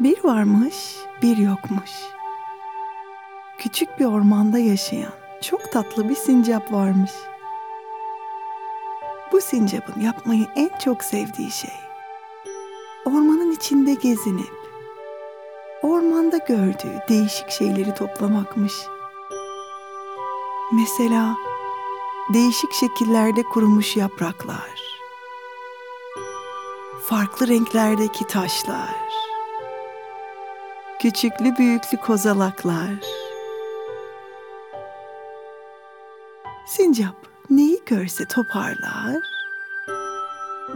Bir varmış, bir yokmuş. Küçük bir ormanda yaşayan çok tatlı bir sincap varmış. Bu sincapın yapmayı en çok sevdiği şey ormanın içinde gezinip ormanda gördüğü değişik şeyleri toplamakmış. Mesela değişik şekillerde kurumuş yapraklar, farklı renklerdeki taşlar, küçüklü büyüklü kozalaklar. Sincap neyi görse toparlar,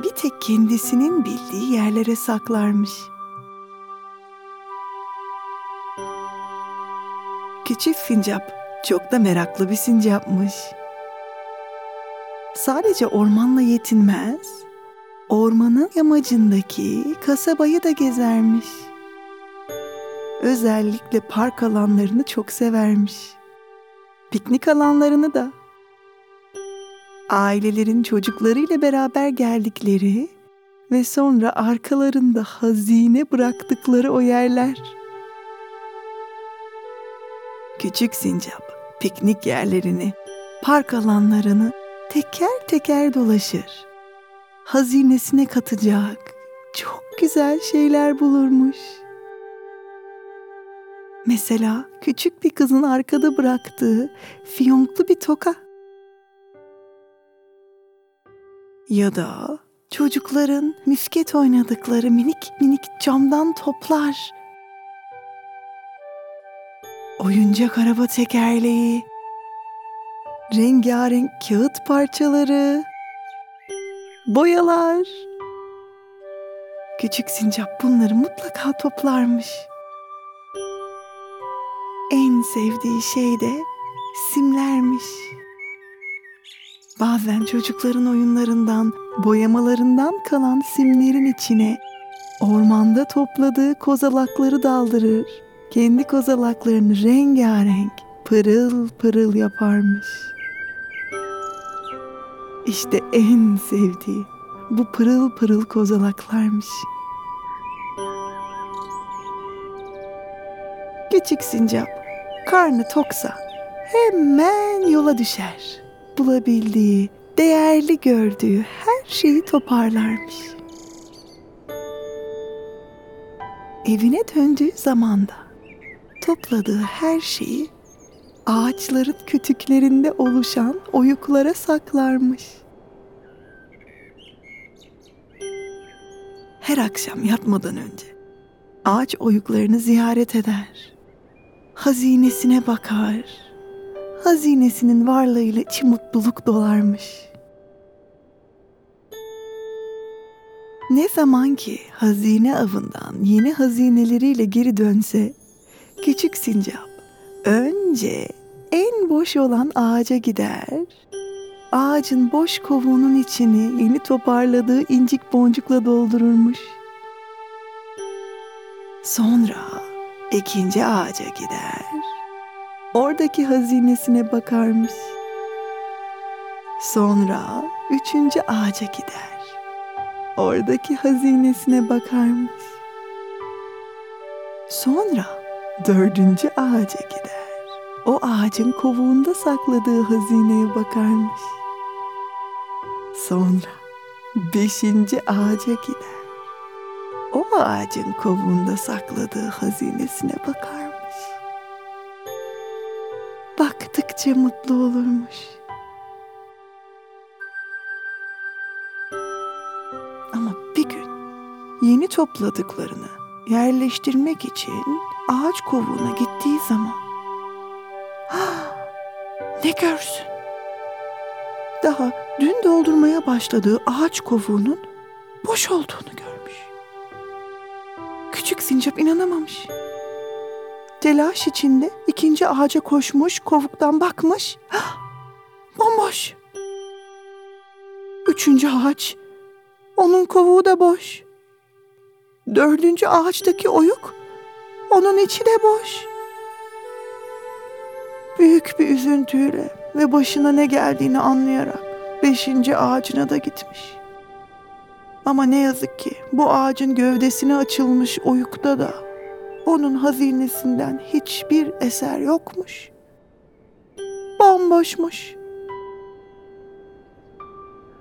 bir tek kendisinin bildiği yerlere saklarmış. Küçük sincap çok da meraklı bir sincapmış. Sadece ormanla yetinmez, ormanın yamacındaki kasabayı da gezermiş. Özellikle park alanlarını çok severmiş. Piknik alanlarını da. Ailelerin çocuklarıyla beraber geldikleri ve sonra arkalarında hazine bıraktıkları o yerler. Küçük sincap piknik yerlerini, park alanlarını teker teker dolaşır. Hazinesine katacak çok güzel şeyler bulurmuş. Mesela küçük bir kızın arkada bıraktığı fiyonklu bir toka. Ya da çocukların misket oynadıkları minik minik camdan toplar. Oyuncak araba tekerleği, rengarenk kağıt parçaları, boyalar. Küçük sincap bunları mutlaka toplarmış. En sevdiği şey de simlermiş. Bazen çocukların oyunlarından, boyamalarından kalan simlerin içine ormanda topladığı kozalakları daldırır. Kendi kozalaklarını rengarenk, pırıl pırıl yaparmış. İşte en sevdiği bu pırıl pırıl kozalaklarmış. Küçük sincap karnı toksa hemen yola düşer. Bulabildiği, değerli gördüğü her şeyi toparlarmış. Evine döndüğü zamanda topladığı her şeyi ağaçların kütüklerinde oluşan oyuklara saklarmış. Her akşam yatmadan önce ağaç oyuklarını ziyaret eder. Hazinesine bakar. Hazinesinin varlığıyla içi mutluluk dolarmış. Ne zaman ki hazine avından yeni hazineleriyle geri dönse, küçük sincap önce en boş olan ağaca gider. Ağacın boş kovuğunun içini yeni toparladığı incik boncukla doldururmuş. Sonra ikinci ağaca gider. Oradaki hazinesine bakarmış. Sonra üçüncü ağaca gider. Oradaki hazinesine bakarmış. Sonra dördüncü ağaca gider. O ağacın kovuğunda sakladığı hazineye bakarmış. Sonra beşinci ağaca gider. O ağacın kovuğunda sakladığı hazinesine bakarmış. Baktıkça mutlu olurmuş. Ama bir gün yeni topladıklarını yerleştirmek için ağaç kovuğuna gittiği zaman ne görsün? Daha dün doldurmaya başladığı ağaç kovuğunun boş olduğunu görmüş. Küçük sincap inanamamış. Telaş içinde ikinci ağaca koşmuş, kovuktan bakmış. Bomboş. Üçüncü ağaç, onun kovuğu da boş. Dördüncü ağaçtaki oyuk, onun içi de boş. Büyük bir üzüntüyle ve başına ne geldiğini anlayarak beşinci ağacına da gitmiş. Ama ne yazık ki bu ağacın gövdesine açılmış oyukta da onun hazinesinden hiçbir eser yokmuş. Bomboşmuş.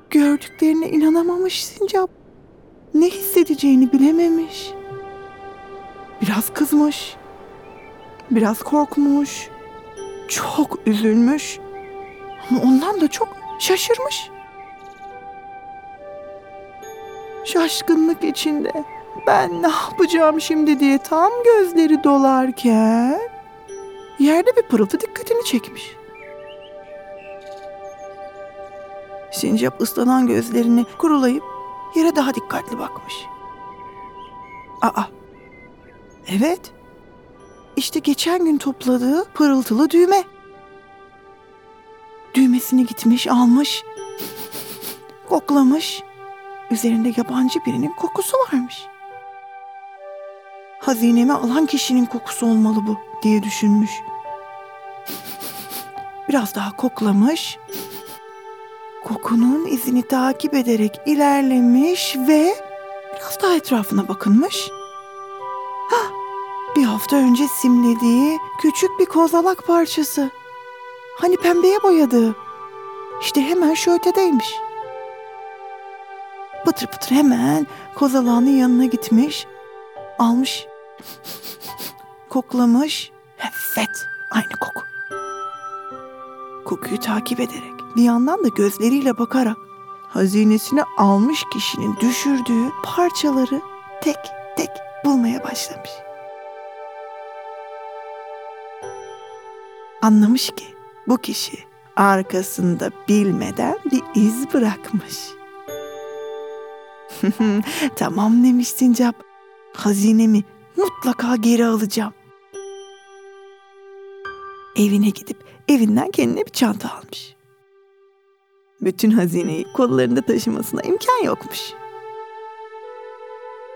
Gördüklerine inanamamış Sincap. Ne hissedeceğini bilememiş. Biraz kızmış. Biraz korkmuş. Çok üzülmüş. Ama ondan da çok şaşırmış. Şaşkınlık içinde ben ne yapacağım şimdi diye tam gözleri dolarken yerde bir pırıltı dikkatini çekmiş. Sincap ıslanan gözlerini kurulayıp yere daha dikkatli bakmış. Aa, evet. İşte geçen gün topladığı pırıltılı düğme. Düğmesini gitmiş almış, koklamış. Üzerinde yabancı birinin kokusu varmış. Hazinemi alan kişinin kokusu olmalı bu diye düşünmüş. Biraz daha koklamış. Kokunun izini takip ederek ilerlemiş ve biraz daha etrafına bakınmış. Hah, bir hafta önce simlediği küçük bir kozalak parçası. Hani pembeye boyadığı. İşte hemen şu ötedeymiş. Pıtır pıtır hemen kozalağının yanına gitmiş. Almış. Koklamış. Evet, aynı koku. Kokuyu takip ederek bir yandan da gözleriyle bakarak hazinesini almış kişinin düşürdüğü parçaları tek tek bulmaya başlamış. Anlamış ki bu kişi arkasında bilmeden bir iz bırakmış. tamam demiş Sincap. Hazinemi mutlaka geri alacağım. Evine gidip evinden kendine bir çanta almış. Bütün hazineyi kollarında taşımasına imkan yokmuş.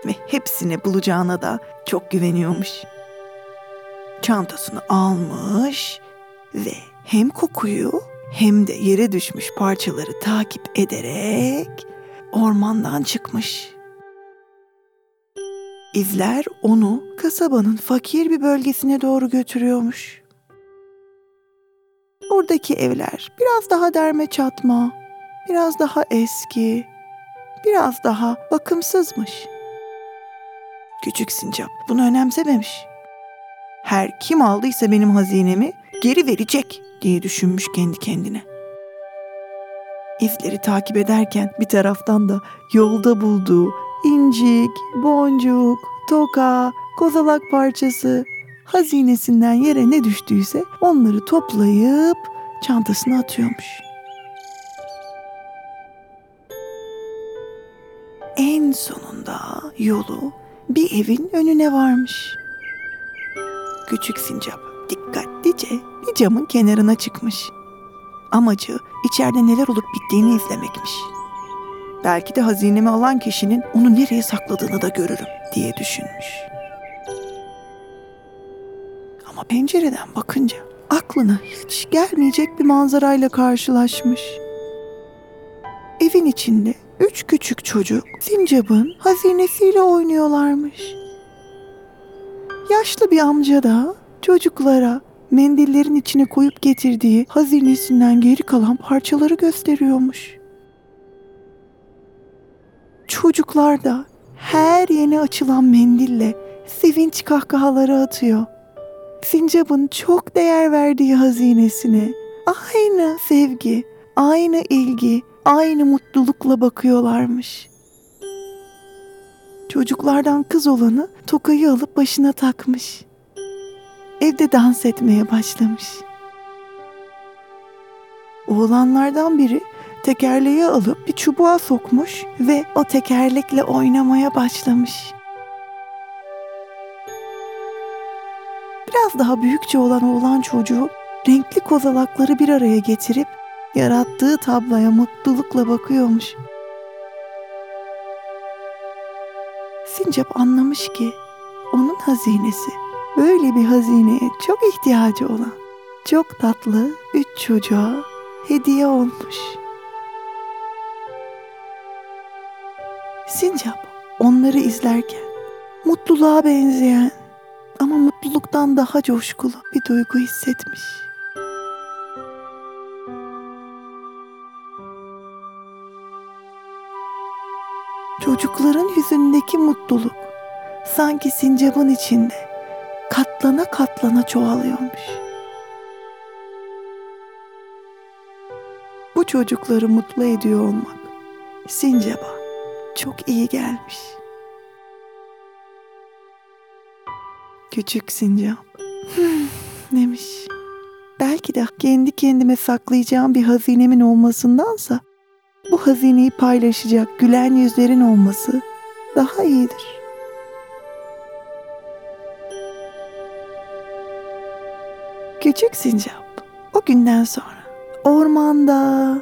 Ve hepsini bulacağına da çok güveniyormuş. Çantasını almış ve hem kokuyu hem de yere düşmüş parçaları takip ederek ormandan çıkmış. İzler onu kasabanın fakir bir bölgesine doğru götürüyormuş. Oradaki evler biraz daha derme çatma, biraz daha eski, biraz daha bakımsızmış. Küçük sincap bunu önemsememiş. Her kim aldıysa benim hazinemi geri verecek diye düşünmüş kendi kendine. İzleri takip ederken bir taraftan da yolda bulduğu incik, boncuk, toka, kozalak parçası, hazinesinden yere ne düştüyse onları toplayıp çantasına atıyormuş. En sonunda yolu bir evin önüne varmış. Küçük sincap dikkatlice bir camın kenarına çıkmış. Amacı içeride neler olup bittiğini izlemekmiş. Belki de hazinemi alan kişinin onu nereye sakladığını da görürüm diye düşünmüş. Ama pencereden bakınca aklına hiç gelmeyecek bir manzarayla karşılaşmış. Evin içinde üç küçük çocuk sincapın hazinesiyle oynuyorlarmış. Yaşlı bir amca da çocuklara mendillerin içine koyup getirdiği hazinesinden geri kalan parçaları gösteriyormuş. Çocuklar da her yeni açılan mendille sevinç kahkahaları atıyor. Sincap'ın çok değer verdiği hazinesine aynı sevgi, aynı ilgi, aynı mutlulukla bakıyorlarmış. Çocuklardan kız olanı tokayı alıp başına takmış. Evde dans etmeye başlamış. Oğlanlardan biri tekerleği alıp bir çubuğa sokmuş ve o tekerlekle oynamaya başlamış. Biraz daha büyükçe olan oğlan çocuğu renkli kozalakları bir araya getirip yarattığı tabloya mutlulukla bakıyormuş. Sincap anlamış ki onun hazinesi böyle bir hazineye çok ihtiyacı olan çok tatlı üç çocuğa hediye olmuş. Sincap onları izlerken mutluluğa benzeyen mutluluktan daha coşkulu bir duygu hissetmiş. Çocukların yüzündeki mutluluk sanki sincapın içinde katlana katlana çoğalıyormuş. Bu çocukları mutlu ediyor olmak sincaba çok iyi gelmiş. Küçük sincap "Hmm," demiş. Belki de kendi kendime saklayacağım bir hazinemin olmasındansa bu hazineyi paylaşacak gülen yüzlerin olması daha iyidir. Küçük sincap o günden sonra ormanda,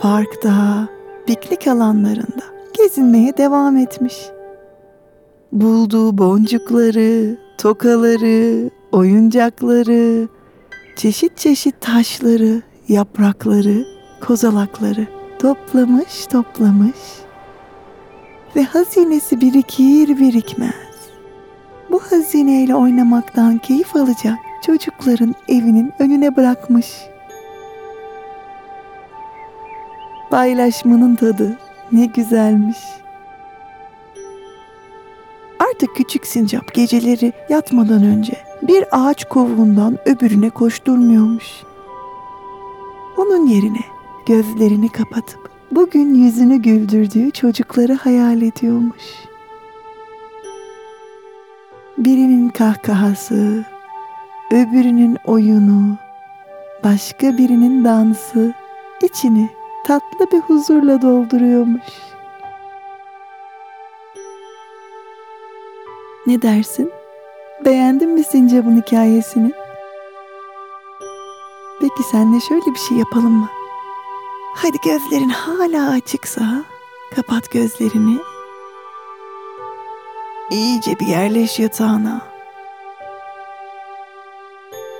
parkta, piknik alanlarında gezinmeye devam etmiş. Bulduğu boncukları, tokaları, oyuncakları, çeşit çeşit taşları, yaprakları, kozalakları toplamış toplamış ve hazinesi birikir birikmez. Bu hazineyle oynamaktan keyif alacak çocukların evinin önüne bırakmış. Paylaşmanın tadı ne güzelmiş. Artık küçük sincap geceleri yatmadan önce bir ağaç kovuğundan öbürüne koşturmuyormuş. Onun yerine gözlerini kapatıp bugün yüzünü güldürdüğü çocukları hayal ediyormuş. Birinin kahkahası, öbürünün oyunu, başka birinin dansı içini tatlı bir huzurla dolduruyormuş. Ne dersin? Beğendin mi sincapın hikayesini? Peki senle şöyle bir şey yapalım mı? Hadi gözlerin hala açıksa kapat gözlerini. İyice bir yerleş yatağına.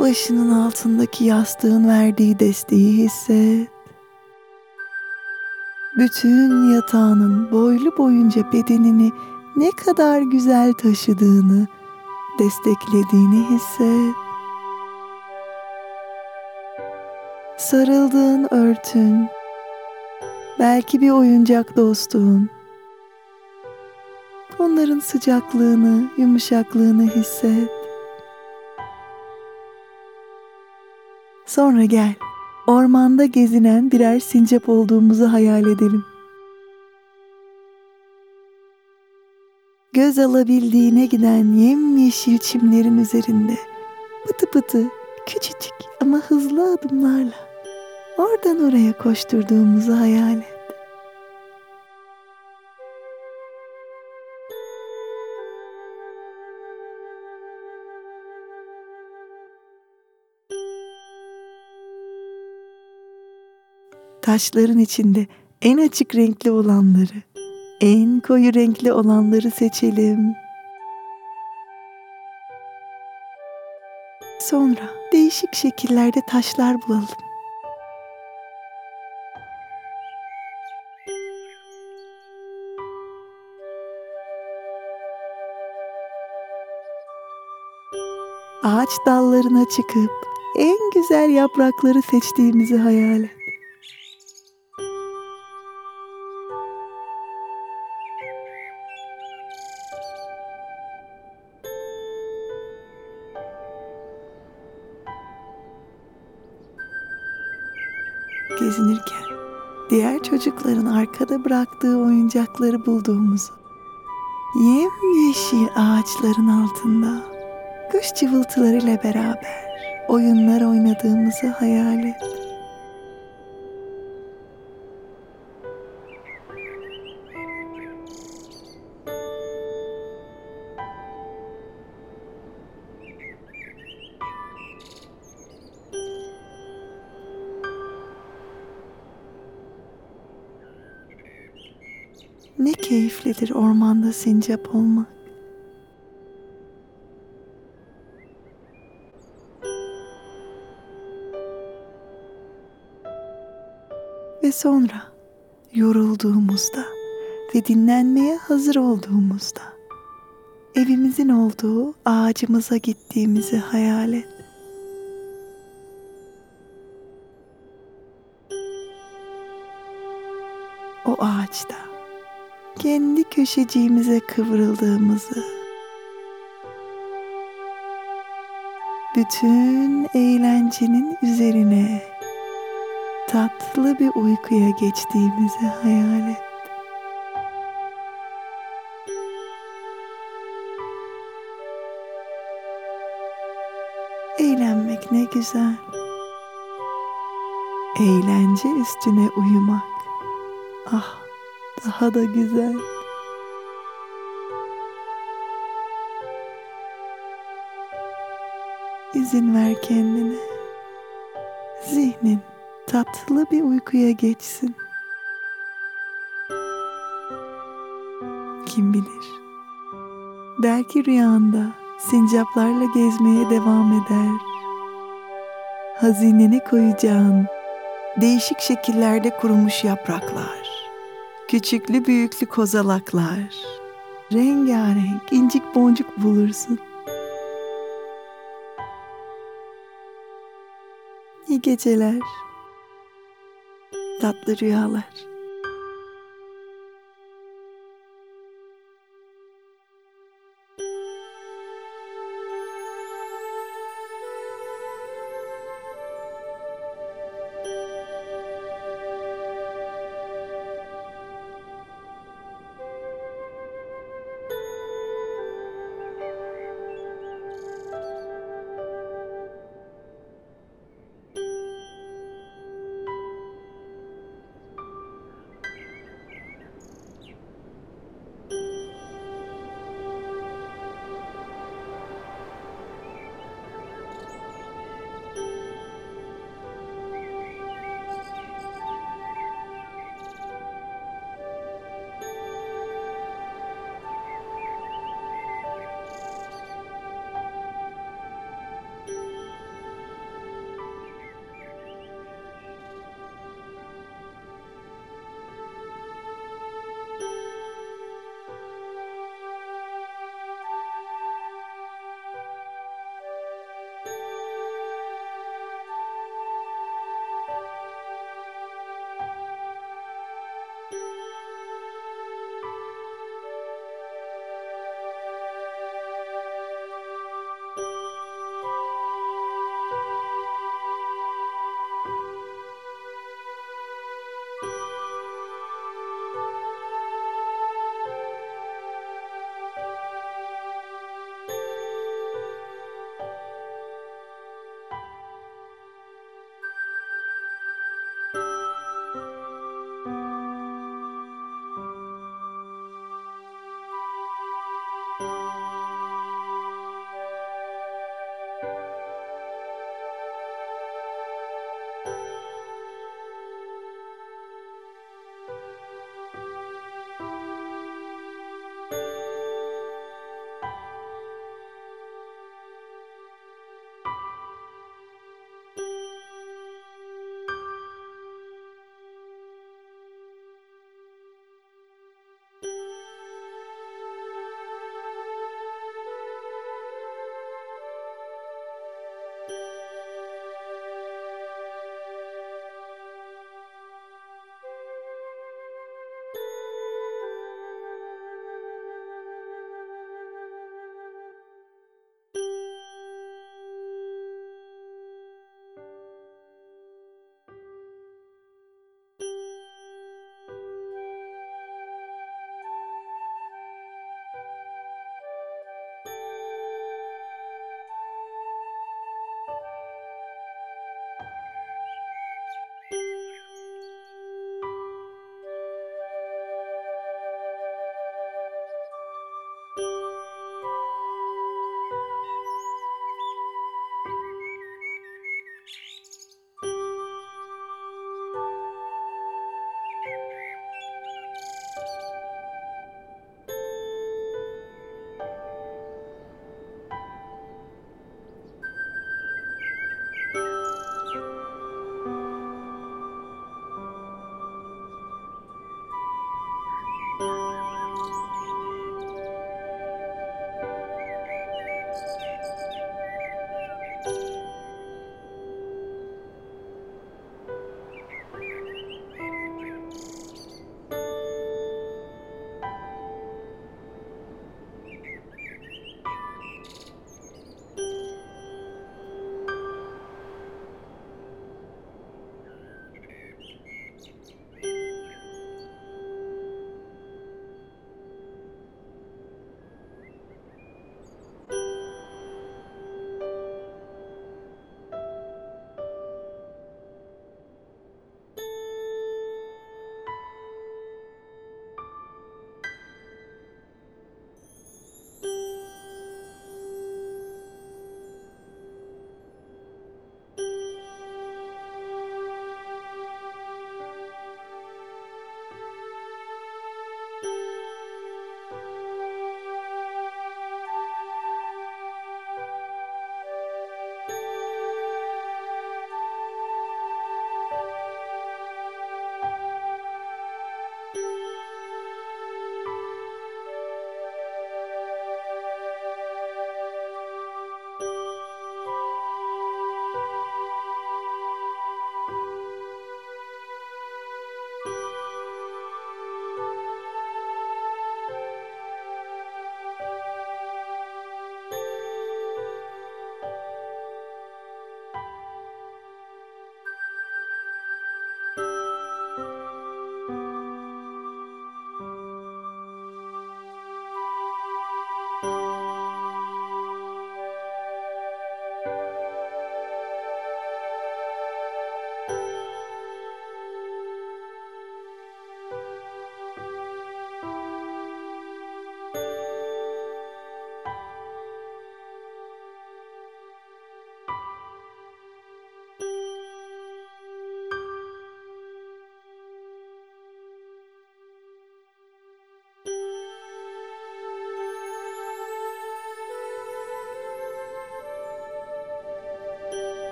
Başının altındaki yastığın verdiği desteği hisset. Bütün yatağının boylu boyunca bedenini ne kadar güzel taşıdığını, desteklediğini hisset. Sarıldığın örtün, belki bir oyuncak dostun. Onların sıcaklığını, yumuşaklığını hisset. Sonra gel, ormanda gezinen birer sincap olduğumuzu hayal edelim. Göz alabildiğine giden yemyeşil çimlerin üzerinde pıtı pıtı küçücük ama hızlı adımlarla oradan oraya koşturduğumuzu hayal et. Taşların içinde en açık renkli olanları, en koyu renkli olanları seçelim. Sonra değişik şekillerde taşlar bulalım. Ağaç dallarına çıkıp en güzel yaprakları seçtiğimizi hayal et. Gezinirken diğer çocukların arkada bıraktığı oyuncakları bulduğumuzu, yemyeşil ağaçların altında kuş cıvıltılarıyla beraber oyunlar oynadığımızı hayal et. Ormanda sincap olmak. Ve sonra yorulduğumuzda ve dinlenmeye hazır olduğumuzda evimizin olduğu ağacımıza gittiğimizi hayal et. O ağaçta kendi köşeciğimize kıvrıldığımızı bütün eğlencenin üzerine tatlı bir uykuya geçtiğimizi hayal et. Eğlenmek ne güzel. Eğlence üstüne uyumak. Ah, daha da güzel. İzin ver kendine. Zihnin tatlı bir uykuya geçsin. Kim bilir? Belki rüyanda sincaplarla gezmeye devam eder. Hazinene koyacağın değişik şekillerde kurumuş yapraklar, küçüklü büyüklü kozalaklar, rengarenk incik boncuk bulursun. İyi geceler. Tatlı rüyalar.